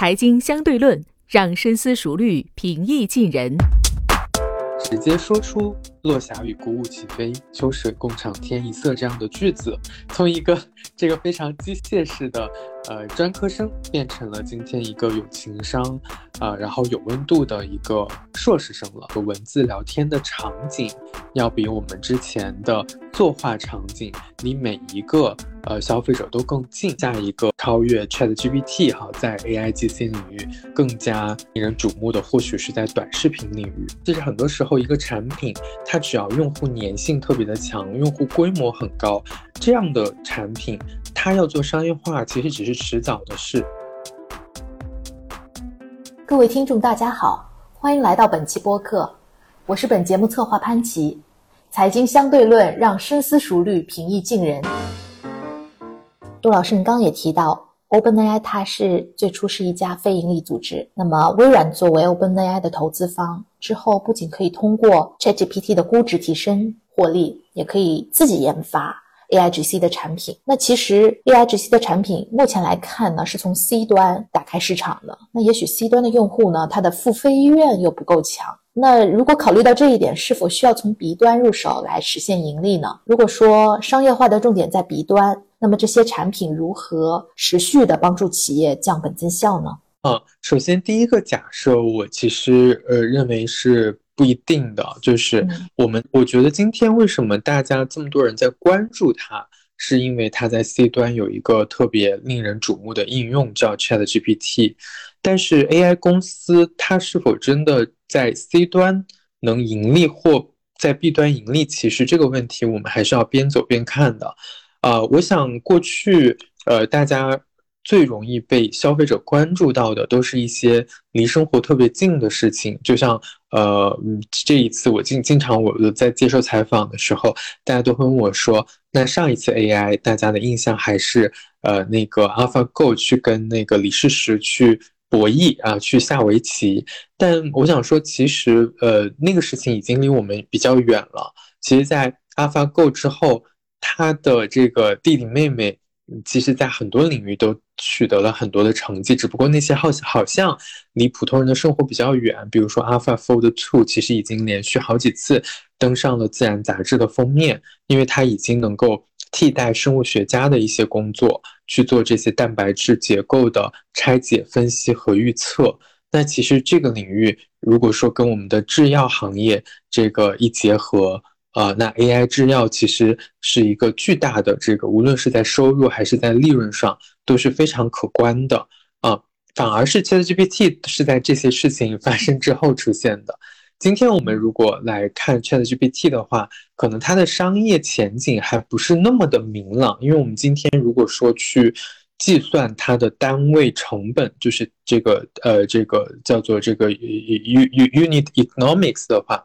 财经相对论，让深思熟虑平易近人。直接说出“落霞与孤鹜齐飞，秋水共长天一色”这样的句子，从一个这个非常机械式的呃专科生，变成了今天一个有情商啊，然后有温度的一个硕士生了。和文字聊天的场景，要比我们之前的作画场景离每一个呃消费者都更近。下一个超越 Chat GPT 哈，在 AI GC 领域更加引人瞩目的，或许是在短视频领域。其实很多时候。一个产品，它只要用户粘性特别的强，用户规模很高，这样的产品，它要做商业化，其实只是迟早的事。各位听众，大家好，欢迎来到本期播客，我是本节目策划潘琪。财经相对论，让深思熟虑平易近人。杜老师，你刚刚也提到。OpenAI 它是最初是一家非盈利组织，那么微软作为 OpenAI 的投资方之后，不仅可以通过 ChatGPT 的估值提升获利，也可以自己研发 AIGC 的产品。那其实 AIGC 的产品目前来看呢，是从 C 端打开市场的。那也许 C 端的用户呢，他的付费意愿又不够强。那如果考虑到这一点，是否需要从 B 端入手来实现盈利呢？如果说商业化的重点在 B 端。那么这些产品如何持续的帮助企业降本增效呢？啊，首先第一个假设，我其实呃认为是不一定的，就是我们我觉得今天为什么大家这么多人在关注它，是因为它在 C 端有一个特别令人瞩目的应用叫 Chat GPT，但是 AI 公司它是否真的在 C 端能盈利或在 B 端盈利，其实这个问题我们还是要边走边看的。啊，我想过去，呃，大家最容易被消费者关注到的，都是一些离生活特别近的事情。就像，呃，这一次我经经常我在接受采访的时候，大家都会问我说，那上一次 AI 大家的印象还是，呃，那个 AlphaGo 去跟那个李世石去博弈啊，去下围棋。但我想说，其实，呃，那个事情已经离我们比较远了。其实，在 AlphaGo 之后。他的这个弟弟妹妹，其实，在很多领域都取得了很多的成绩，只不过那些好好像离普通人的生活比较远。比如说，AlphaFold Two 其实已经连续好几次登上了《自然》杂志的封面，因为它已经能够替代生物学家的一些工作，去做这些蛋白质结构的拆解、分析和预测。那其实这个领域，如果说跟我们的制药行业这个一结合，啊，那 AI 制药其实是一个巨大的这个，无论是在收入还是在利润上都是非常可观的啊。反而是 ChatGPT 是在这些事情发生之后出现的。今天我们如果来看 ChatGPT 的话，可能它的商业前景还不是那么的明朗，因为我们今天如果说去计算它的单位成本，就是这个呃这个叫做这个 U U Unit Economics 的话。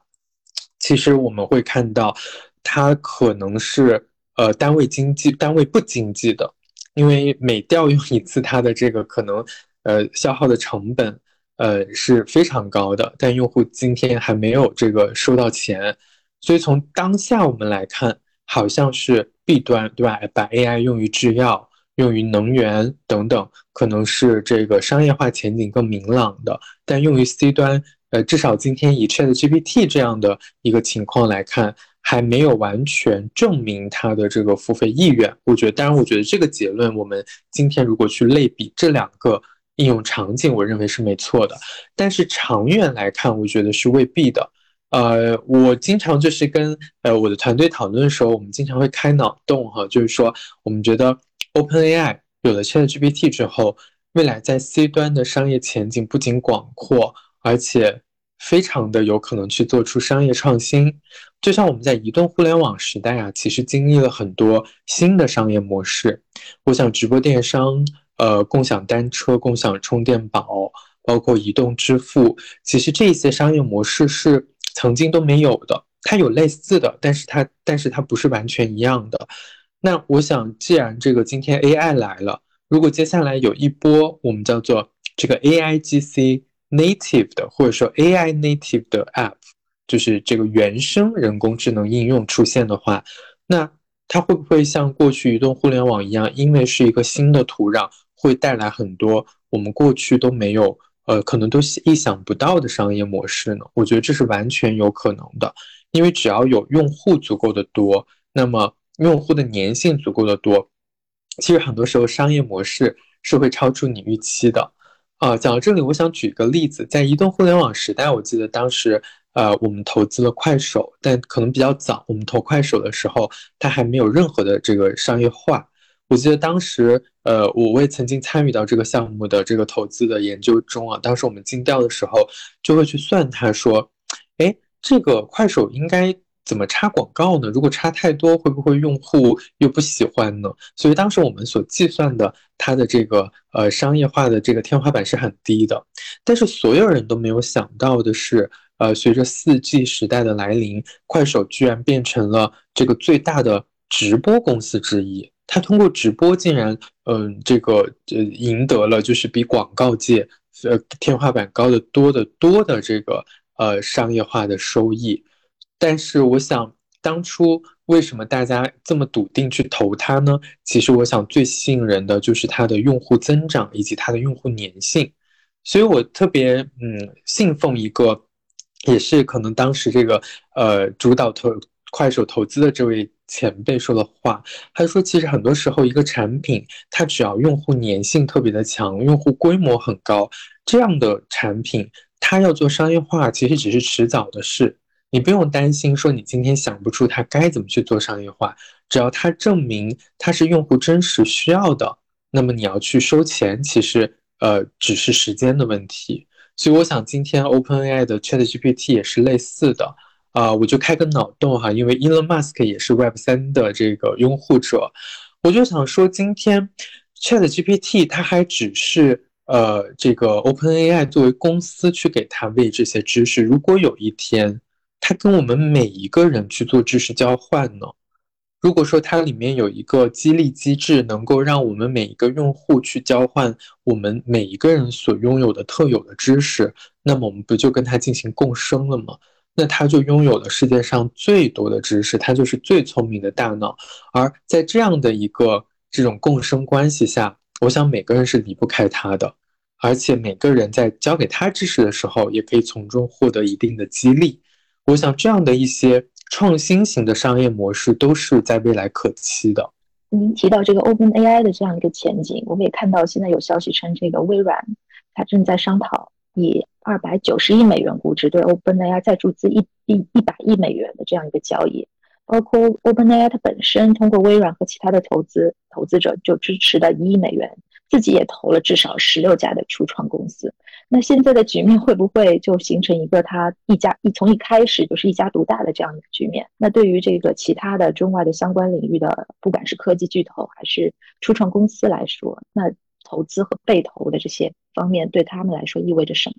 其实我们会看到，它可能是呃单位经济、单位不经济的，因为每调用一次，它的这个可能呃消耗的成本呃是非常高的，但用户今天还没有这个收到钱，所以从当下我们来看，好像是 B 端对吧？把 AI 用于制药、用于能源等等，可能是这个商业化前景更明朗的，但用于 C 端。呃，至少今天以 Chat GPT 这样的一个情况来看，还没有完全证明它的这个付费意愿。我觉得，当然，我觉得这个结论，我们今天如果去类比这两个应用场景，我认为是没错的。但是长远来看，我觉得是未必的。呃，我经常就是跟呃我的团队讨论的时候，我们经常会开脑洞哈，就是说，我们觉得 OpenAI 有了 Chat GPT 之后，未来在 C 端的商业前景不仅广阔，而且非常的有可能去做出商业创新，就像我们在移动互联网时代啊，其实经历了很多新的商业模式。我想直播电商、呃，共享单车、共享充电宝，包括移动支付，其实这些商业模式是曾经都没有的。它有类似的，但是它但是它不是完全一样的。那我想，既然这个今天 AI 来了，如果接下来有一波我们叫做这个 AIGC。Native 的或者说 AI native 的 app，就是这个原生人工智能应用出现的话，那它会不会像过去移动互联网一样，因为是一个新的土壤，会带来很多我们过去都没有，呃，可能都意想不到的商业模式呢？我觉得这是完全有可能的，因为只要有用户足够的多，那么用户的粘性足够的多，其实很多时候商业模式是会超出你预期的。啊，讲到这里，我想举个例子，在移动互联网时代，我记得当时。呃，我们投资了快手，但可能比较早。我们投快手的时候，它还没有任何的这个商业化。我记得当时，呃，我为曾经参与到这个项目的这个投资的研究中啊。当时我们竞调的时候，就会去算，他说，哎，这个快手应该怎么插广告呢？如果插太多，会不会用户又不喜欢呢？所以当时我们所计算的它的这个呃商业化的这个天花板是很低的。但是所有人都没有想到的是。呃，随着四 G 时代的来临，快手居然变成了这个最大的直播公司之一。它通过直播，竟然嗯，这个呃，赢得了就是比广告界呃天花板高的多得多的这个呃商业化的收益。但是，我想当初为什么大家这么笃定去投它呢？其实，我想最吸引人的就是它的用户增长以及它的用户粘性。所以我特别嗯信奉一个。也是可能当时这个呃主导投快手投资的这位前辈说的话，他说其实很多时候一个产品它只要用户粘性特别的强，用户规模很高，这样的产品它要做商业化其实只是迟早的事，你不用担心说你今天想不出它该怎么去做商业化，只要它证明它是用户真实需要的，那么你要去收钱，其实呃只是时间的问题。所以我想，今天 OpenAI 的 ChatGPT 也是类似的啊，我就开个脑洞哈，因为 Elon Musk 也是 Web 三的这个拥护者，我就想说，今天 ChatGPT 它还只是呃这个 OpenAI 作为公司去给它喂这些知识，如果有一天它跟我们每一个人去做知识交换呢？如果说它里面有一个激励机制，能够让我们每一个用户去交换我们每一个人所拥有的特有的知识，那么我们不就跟它进行共生了吗？那它就拥有了世界上最多的知识，它就是最聪明的大脑。而在这样的一个这种共生关系下，我想每个人是离不开它的，而且每个人在教给他知识的时候，也可以从中获得一定的激励。我想这样的一些。创新型的商业模式都是在未来可期的。您提到这个 Open AI 的这样一个前景，我们也看到现在有消息称，这个微软它正在商讨以二百九十亿美元估值对 Open AI 再注资一一一百亿美元的这样一个交易，包括 Open AI 它本身通过微软和其他的投资投资者就支持的一亿美元，自己也投了至少十六家的初创公司。那现在的局面会不会就形成一个他一家一从一开始就是一家独大的这样一个局面？那对于这个其他的中外的相关领域的，不管是科技巨头还是初创公司来说，那投资和被投的这些方面对他们来说意味着什么？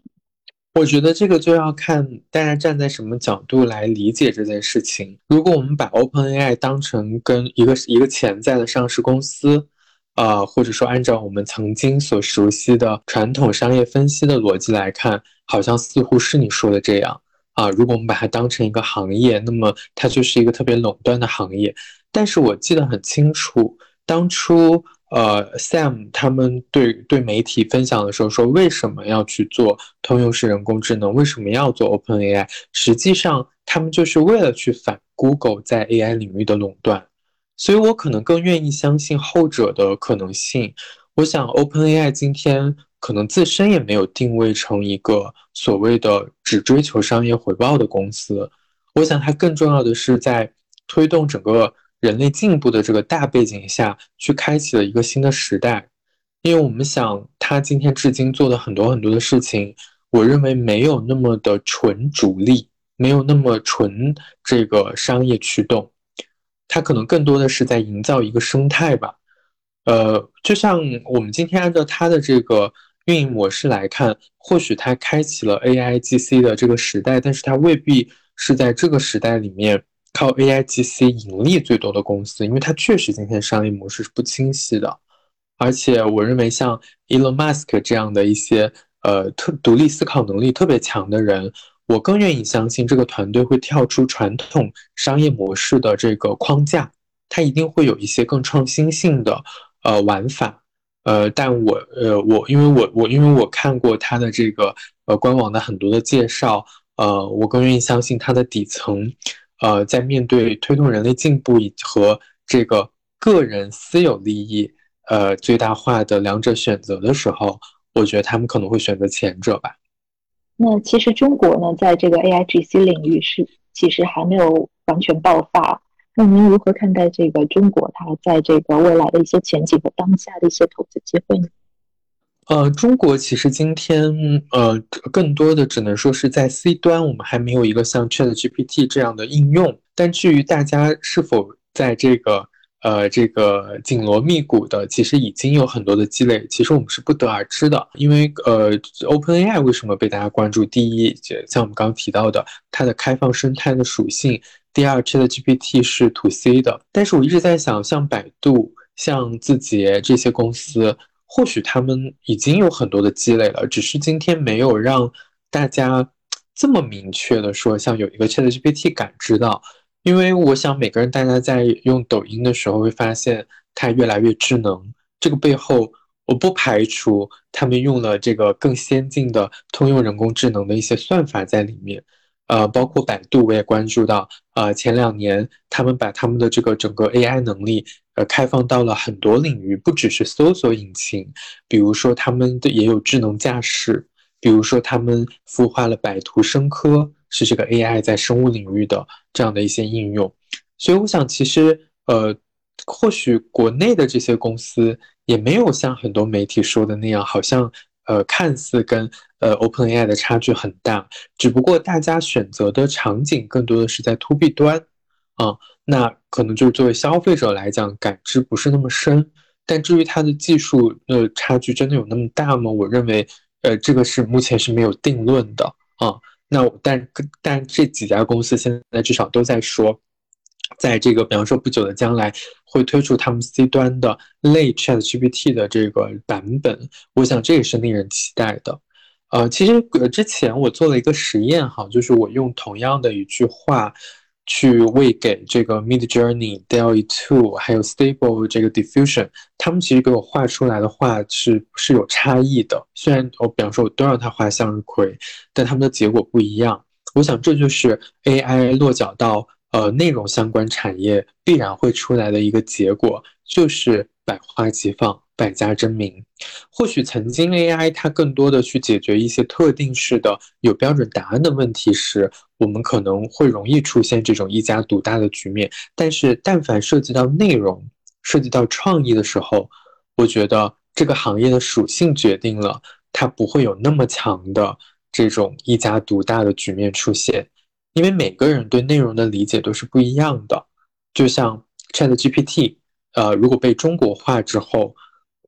我觉得这个就要看大家站在什么角度来理解这件事情。如果我们把 OpenAI 当成跟一个一个潜在的上市公司。啊，或者说按照我们曾经所熟悉的传统商业分析的逻辑来看，好像似乎是你说的这样啊。如果我们把它当成一个行业，那么它就是一个特别垄断的行业。但是我记得很清楚，当初呃，Sam 他们对对媒体分享的时候说，为什么要去做通用式人工智能？为什么要做 OpenAI？实际上，他们就是为了去反 Google 在 AI 领域的垄断。所以我可能更愿意相信后者的可能性。我想，OpenAI 今天可能自身也没有定位成一个所谓的只追求商业回报的公司。我想，它更重要的是在推动整个人类进步的这个大背景下去开启了一个新的时代。因为我们想，它今天至今做的很多很多的事情，我认为没有那么的纯主力，没有那么纯这个商业驱动。它可能更多的是在营造一个生态吧，呃，就像我们今天按照它的这个运营模式来看，或许它开启了 AI GC 的这个时代，但是它未必是在这个时代里面靠 AI GC 盈利最多的公司，因为它确实今天商业模式是不清晰的，而且我认为像 Elon Musk 这样的一些呃特独立思考能力特别强的人。我更愿意相信这个团队会跳出传统商业模式的这个框架，它一定会有一些更创新性的呃玩法。呃，但我呃我因为我我因为我看过它的这个呃官网的很多的介绍，呃，我更愿意相信它的底层，呃，在面对推动人类进步和这个个人私有利益呃最大化的两者选择的时候，我觉得他们可能会选择前者吧。那其实中国呢，在这个 AIGC 领域是其实还没有完全爆发。那您如何看待这个中国它在这个未来的一些前景和当下的一些投资机会呢？呃，中国其实今天呃，更多的只能说是在 C 端，我们还没有一个像 Chat GPT 这样的应用。但至于大家是否在这个呃这个紧锣密鼓的，其实已经有很多的积累，其实我们是不得而知的。因为呃，OpenAI 为什么被大家关注？第一，就像我们刚刚提到的，它的开放生态的属性。第二，ChatGPT 是 To C 的，但是我一直在想，像百度、像字节这些公司，或许他们已经有很多的积累了，只是今天没有让大家这么明确的说，像有一个 ChatGPT 感知到。因为我想，每个人大家在用抖音的时候，会发现它越来越智能。这个背后，我不排除他们用了这个更先进的通用人工智能的一些算法在里面。呃，包括百度，我也关注到，呃，前两年他们把他们的这个整个 AI 能力，呃，开放到了很多领域，不只是搜索引擎，比如说他们的也有智能驾驶，比如说他们孵化了百图生科，是这个 AI 在生物领域的这样的一些应用。所以我想，其实，呃，或许国内的这些公司也没有像很多媒体说的那样，好像。呃，看似跟呃 OpenAI 的差距很大，只不过大家选择的场景更多的是在 To B 端，啊，那可能就是作为消费者来讲，感知不是那么深。但至于它的技术呃差距真的有那么大吗？我认为，呃，这个是目前是没有定论的啊。那但但这几家公司现在至少都在说。在这个，比方说不久的将来，会推出他们 C 端的类 Chat GPT 的这个版本，我想这也是令人期待的。呃，其实呃之前我做了一个实验哈，就是我用同样的一句话去喂给这个 Mid Journey、DALL-E 2还有 Stable 这个 Diffusion，他们其实给我画出来的画是是有差异的。虽然我比方说我都让他画向日葵，但他们的结果不一样。我想这就是 AI 落脚到。呃，内容相关产业必然会出来的一个结果，就是百花齐放，百家争鸣。或许曾经 AI 它更多的去解决一些特定式的有标准答案的问题时，我们可能会容易出现这种一家独大的局面。但是，但凡涉及到内容、涉及到创意的时候，我觉得这个行业的属性决定了它不会有那么强的这种一家独大的局面出现。因为每个人对内容的理解都是不一样的，就像 Chat GPT，呃，如果被中国化之后，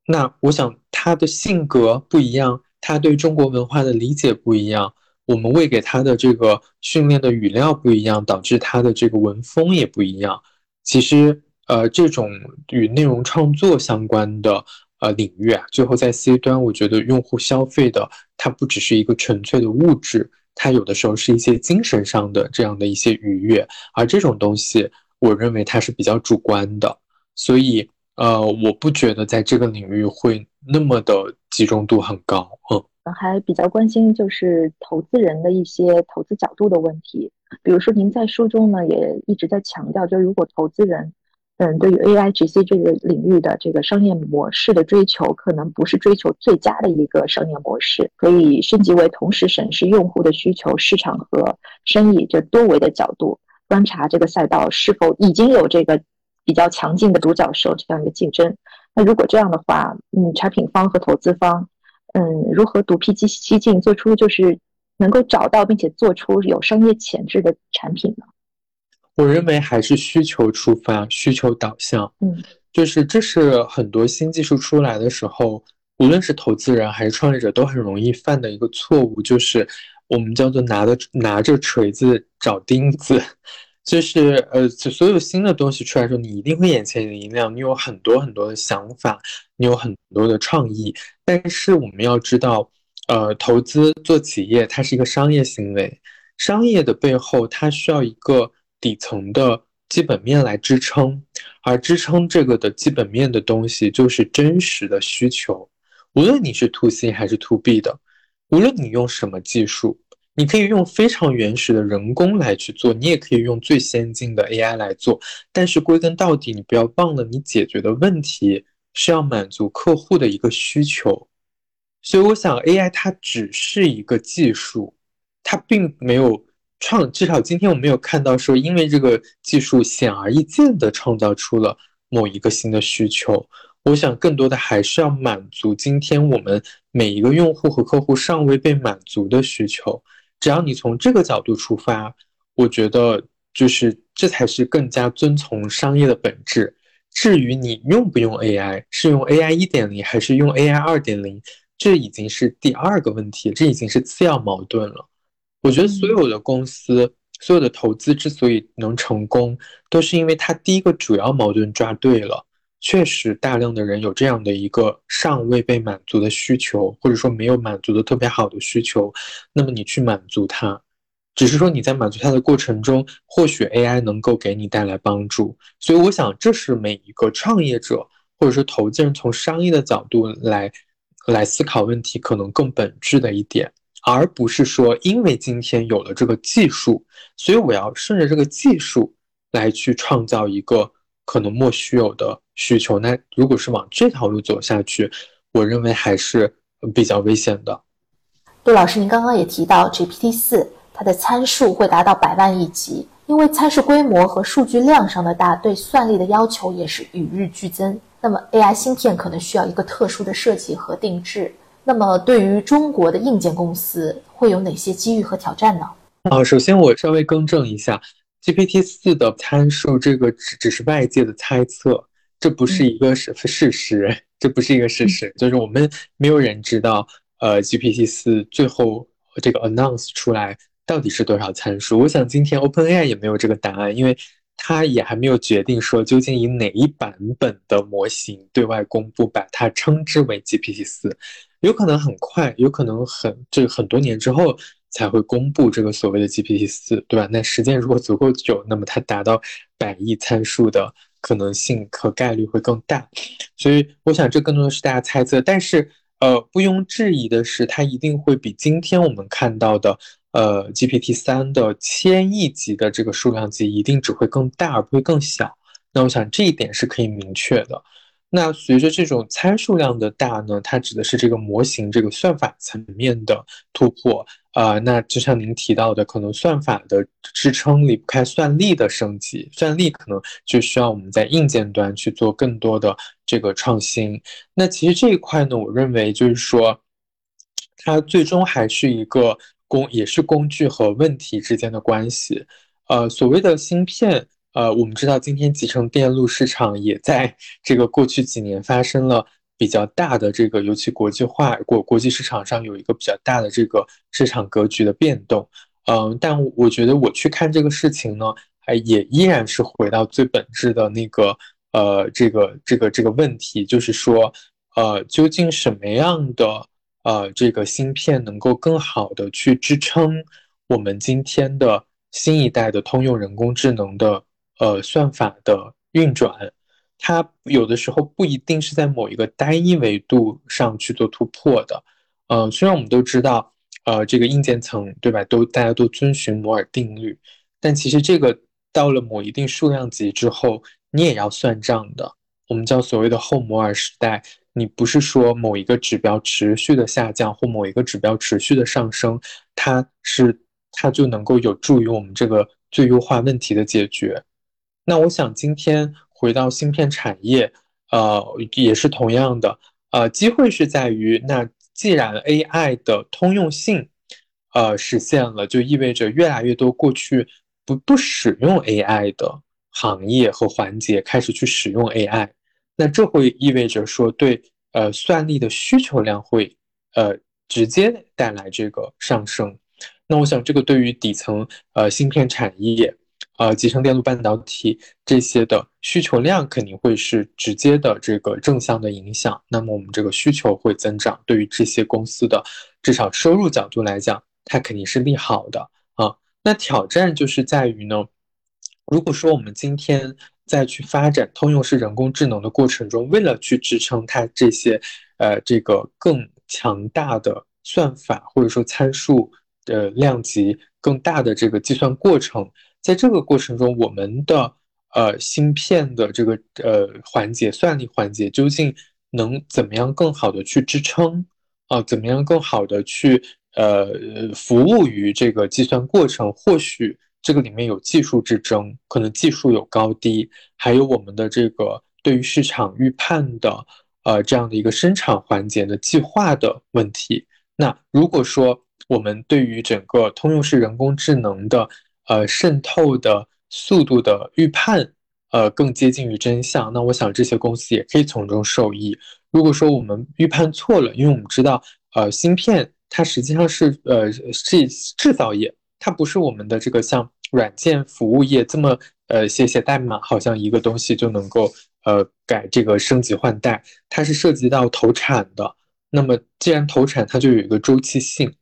那我想他的性格不一样，他对中国文化的理解不一样，我们喂给他的这个训练的语料不一样，导致他的这个文风也不一样。其实，呃，这种与内容创作相关的呃领域啊，最后在 C 端，我觉得用户消费的它不只是一个纯粹的物质。它有的时候是一些精神上的这样的一些愉悦，而这种东西，我认为它是比较主观的，所以，呃，我不觉得在这个领域会那么的集中度很高。嗯，还比较关心就是投资人的一些投资角度的问题，比如说您在书中呢也一直在强调，就如果投资人。嗯，对于 AI GC 这个领域的这个商业模式的追求，可能不是追求最佳的一个商业模式，可以升级为同时审视用户的需求、市场和生意这多维的角度，观察这个赛道是否已经有这个比较强劲的独角兽这样一个竞争。那如果这样的话，嗯，产品方和投资方，嗯，如何独辟蹊径，做出就是能够找到并且做出有商业潜质的产品呢？我认为还是需求出发，需求导向。嗯，就是这是很多新技术出来的时候，无论是投资人还是创业者都很容易犯的一个错误，就是我们叫做拿着拿着锤子找钉子。就是呃，所有新的东西出来的时候，你一定会眼前一亮，你有很多很多的想法，你有很多的创意。但是我们要知道，呃，投资做企业，它是一个商业行为，商业的背后它需要一个。底层的基本面来支撑，而支撑这个的基本面的东西就是真实的需求。无论你是 to C 还是 to B 的，无论你用什么技术，你可以用非常原始的人工来去做，你也可以用最先进的 AI 来做。但是归根到底，你不要忘了，你解决的问题是要满足客户的一个需求。所以我想，AI 它只是一个技术，它并没有。创至少今天我没有看到说，因为这个技术显而易见的创造出了某一个新的需求。我想更多的还是要满足今天我们每一个用户和客户尚未被满足的需求。只要你从这个角度出发，我觉得就是这才是更加遵从商业的本质。至于你用不用 AI，是用 AI 一点零还是用 AI 二点零，这已经是第二个问题，这已经是次要矛盾了。我觉得所有的公司、所有的投资之所以能成功，都是因为它第一个主要矛盾抓对了。确实，大量的人有这样的一个尚未被满足的需求，或者说没有满足的特别好的需求，那么你去满足它，只是说你在满足它的过程中，或许 AI 能够给你带来帮助。所以，我想这是每一个创业者或者说投资人从商业的角度来来思考问题，可能更本质的一点。而不是说，因为今天有了这个技术，所以我要顺着这个技术来去创造一个可能莫须有的需求。那如果是往这条路走下去，我认为还是比较危险的。杜老师，您刚刚也提到 GPT 四，它的参数会达到百万亿级，因为参数规模和数据量上的大，对算力的要求也是与日俱增。那么 AI 芯片可能需要一个特殊的设计和定制。那么，对于中国的硬件公司会有哪些机遇和挑战呢？啊，首先我稍微更正一下，GPT 四的参数这个只只是外界的猜测，这不是一个事事实，这不是一个事实，就是我们没有人知道，呃，GPT 四最后这个 announce 出来到底是多少参数。我想今天 OpenAI 也没有这个答案，因为它也还没有决定说究竟以哪一版本的模型对外公布，把它称之为 GPT 四。有可能很快，有可能很这个很多年之后才会公布这个所谓的 GPT 四，对吧？那时间如果足够久，那么它达到百亿参数的可能性和概率会更大。所以我想这更多的是大家猜测，但是呃，不庸置疑的是，它一定会比今天我们看到的呃 GPT 三的千亿级的这个数量级一定只会更大，而不会更小。那我想这一点是可以明确的。那随着这种参数量的大呢，它指的是这个模型这个算法层面的突破啊。那就像您提到的，可能算法的支撑离不开算力的升级，算力可能就需要我们在硬件端去做更多的这个创新。那其实这一块呢，我认为就是说，它最终还是一个工，也是工具和问题之间的关系。呃，所谓的芯片。呃，我们知道今天集成电路市场也在这个过去几年发生了比较大的这个，尤其国际化国国际市场上有一个比较大的这个市场格局的变动。嗯，但我觉得我去看这个事情呢，还也依然是回到最本质的那个呃，这个这个这个问题，就是说，呃，究竟什么样的呃这个芯片能够更好的去支撑我们今天的新一代的通用人工智能的？呃，算法的运转，它有的时候不一定是在某一个单一维度上去做突破的。呃，虽然我们都知道，呃，这个硬件层，对吧？都大家都遵循摩尔定律，但其实这个到了某一定数量级之后，你也要算账的。我们叫所谓的后摩尔时代，你不是说某一个指标持续的下降或某一个指标持续的上升，它是它就能够有助于我们这个最优化问题的解决。那我想今天回到芯片产业，呃，也是同样的，呃，机会是在于，那既然 AI 的通用性，呃，实现了，就意味着越来越多过去不不使用 AI 的行业和环节开始去使用 AI，那这会意味着说，对，呃，算力的需求量会，呃，直接带来这个上升。那我想这个对于底层呃芯片产业。呃，集成电路半导体这些的需求量肯定会是直接的这个正向的影响，那么我们这个需求会增长，对于这些公司的至少收入角度来讲，它肯定是利好的啊。那挑战就是在于呢，如果说我们今天再去发展通用式人工智能的过程中，为了去支撑它这些呃这个更强大的算法或者说参数的量级更大的这个计算过程，在这个过程中，我们的呃芯片的这个呃环节算力环节究竟能怎么样更好的去支撑啊？怎么样更好的去呃服务于这个计算过程？或许。这个里面有技术之争，可能技术有高低，还有我们的这个对于市场预判的，呃，这样的一个生产环节的计划的问题。那如果说我们对于整个通用式人工智能的，呃，渗透的速度的预判，呃，更接近于真相，那我想这些公司也可以从中受益。如果说我们预判错了，因为我们知道，呃，芯片它实际上是，呃，是制造业。它不是我们的这个像软件服务业这么呃写写代码，好像一个东西就能够呃改这个升级换代，它是涉及到投产的。那么既然投产，它就有一个周期性。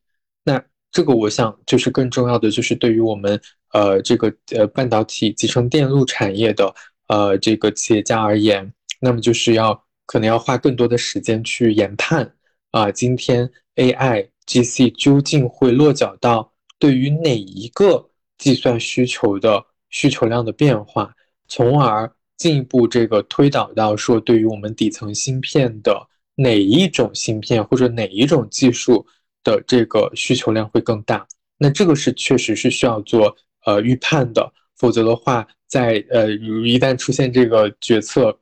那这个我想就是更重要的，就是对于我们呃这个呃半导体集成电路产业的呃这个企业家而言，那么就是要可能要花更多的时间去研判啊，今天 AI GC 究竟会落脚到。对于哪一个计算需求的需求量的变化，从而进一步这个推导到说，对于我们底层芯片的哪一种芯片或者哪一种技术的这个需求量会更大？那这个是确实是需要做呃预判的，否则的话，在呃一旦出现这个决策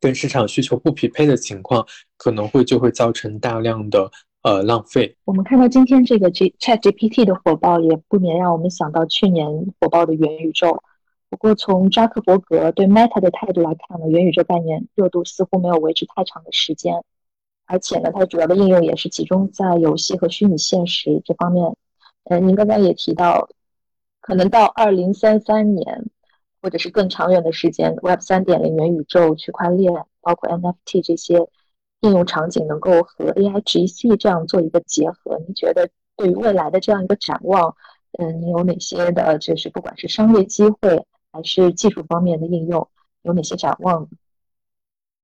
跟市场需求不匹配的情况，可能会就会造成大量的。呃，浪费。我们看到今天这个 G Chat GPT 的火爆，也不免让我们想到去年火爆的元宇宙。不过，从扎克伯格对 Meta 的态度来看呢，元宇宙概念热度似乎没有维持太长的时间，而且呢，它主要的应用也是集中在游戏和虚拟现实这方面。嗯，您刚刚也提到，可能到二零三三年，或者是更长远的时间，Web 三点零、元宇宙、区块链，包括 NFT 这些。应用场景能够和 AI GC 这样做一个结合，您觉得对于未来的这样一个展望，嗯，你有哪些的，就是不管是商业机会还是技术方面的应用，有哪些展望？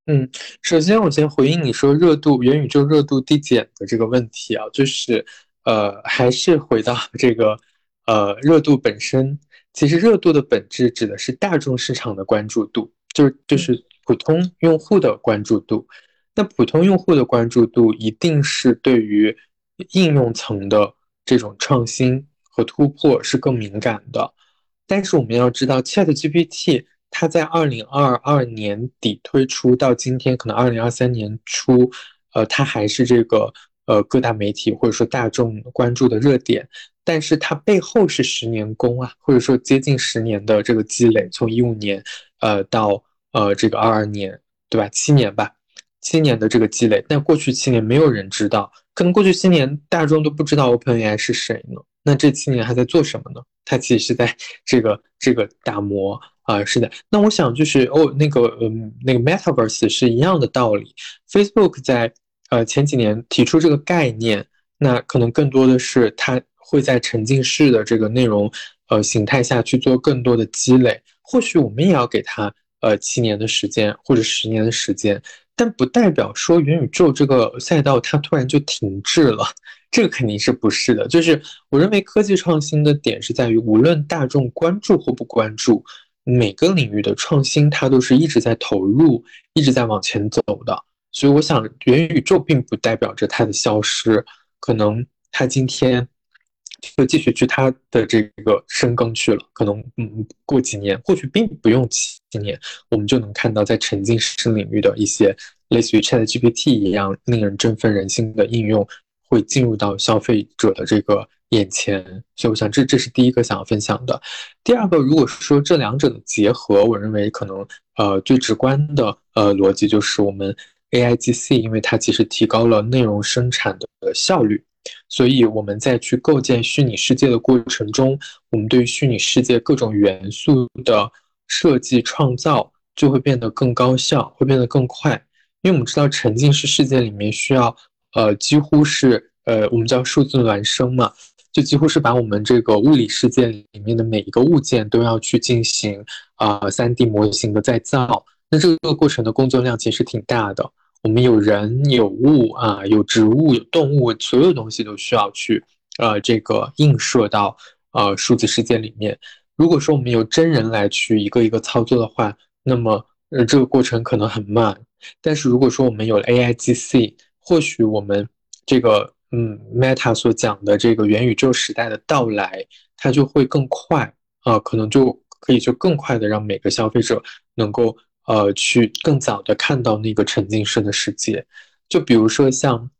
嗯，首先我先回应你说热度元宇宙热度递减的这个问题啊，就是呃，还是回到这个呃热度本身，其实热度的本质指的是大众市场的关注度，就是就是普通用户的关注度。那普通用户的关注度一定是对于应用层的这种创新和突破是更敏感的，但是我们要知道，Chat GPT 它在二零二二年底推出到今天，可能二零二三年初，呃，它还是这个呃各大媒体或者说大众关注的热点，但是它背后是十年功啊，或者说接近十年的这个积累，从一五年呃到呃这个二二年，对吧？七年吧。七年的这个积累，但过去七年没有人知道，可能过去七年大众都不知道 OpenAI 是谁呢？那这七年还在做什么呢？它其实是在这个这个打磨啊，是的。那我想就是哦，那个嗯，那个 Metaverse 是一样的道理。Facebook 在呃前几年提出这个概念，那可能更多的是它会在沉浸式的这个内容呃形态下去做更多的积累。或许我们也要给它呃七年的时间或者十年的时间。但不代表说元宇宙这个赛道它突然就停滞了，这个肯定是不是的。就是我认为科技创新的点是在于，无论大众关注或不关注，每个领域的创新它都是一直在投入，一直在往前走的。所以我想，元宇宙并不代表着它的消失，可能它今天。就继续去它的这个深耕去了，可能嗯过几年，或许并不用几年，我们就能看到在沉浸式领域的一些类似于 Chat GPT 一样令人振奋人心的应用，会进入到消费者的这个眼前。所以我想这这是第一个想要分享的。第二个，如果说这两者的结合，我认为可能呃最直观的呃逻辑就是我们 AIGC，因为它其实提高了内容生产的效率。所以我们在去构建虚拟世界的过程中，我们对于虚拟世界各种元素的设计创造就会变得更高效，会变得更快。因为我们知道沉浸式世界里面需要，呃，几乎是呃，我们叫数字孪生嘛，就几乎是把我们这个物理世界里面的每一个物件都要去进行啊三 D 模型的再造。那这个过程的工作量其实挺大的。我们有人有物啊，有植物有动物，所有东西都需要去呃这个映射到呃数字世界里面。如果说我们有真人来去一个一个操作的话，那么呃这个过程可能很慢。但是如果说我们有了 A I G C，或许我们这个嗯 Meta 所讲的这个元宇宙时代的到来，它就会更快啊，可能就可以就更快的让每个消费者能够。呃，去更早的看到那个沉浸式的世界，就比如说像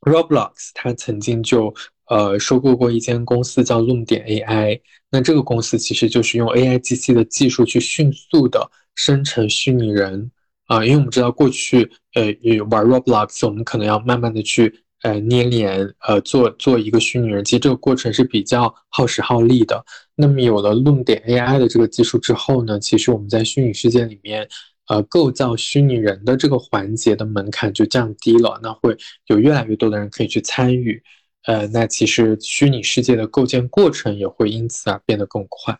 Roblox，它曾经就呃收购过一间公司叫 Loom 点 AI，那这个公司其实就是用 AIGC 的技术去迅速的生成虚拟人啊，因为我们知道过去呃玩 Roblox，我们可能要慢慢的去。呃，捏脸，呃，做做一个虚拟人，其实这个过程是比较耗时耗力的。那么有了论点 AI 的这个技术之后呢，其实我们在虚拟世界里面，呃，构造虚拟人的这个环节的门槛就降低了，那会有越来越多的人可以去参与。呃，那其实虚拟世界的构建过程也会因此而变得更快。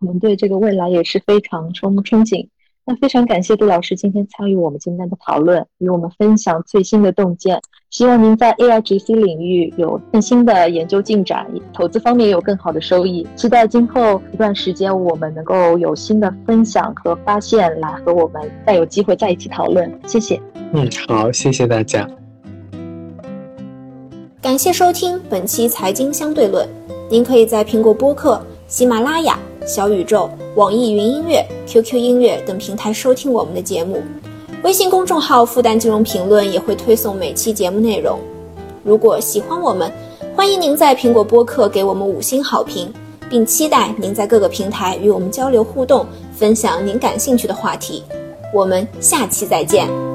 我们对这个未来也是非常充憧憬。那非常感谢杜老师今天参与我们今天的讨论，与我们分享最新的洞见。希望您在 AIGC 领域有更新的研究进展，投资方面有更好的收益。期待今后一段时间我们能够有新的分享和发现，来和我们再有机会在一起讨论。谢谢。嗯，好，谢谢大家。感谢收听本期财经相对论。您可以在苹果播客、喜马拉雅。小宇宙、网易云音乐、QQ 音乐等平台收听我们的节目，微信公众号“复旦金融评论”也会推送每期节目内容。如果喜欢我们，欢迎您在苹果播客给我们五星好评，并期待您在各个平台与我们交流互动，分享您感兴趣的话题。我们下期再见。